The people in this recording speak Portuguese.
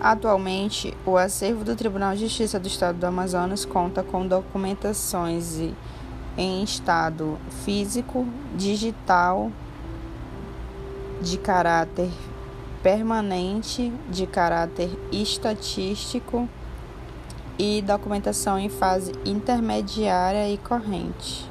Atualmente, o acervo do Tribunal de Justiça do Estado do Amazonas conta com documentações em estado físico, digital, de caráter permanente, de caráter estatístico e documentação em fase intermediária e corrente.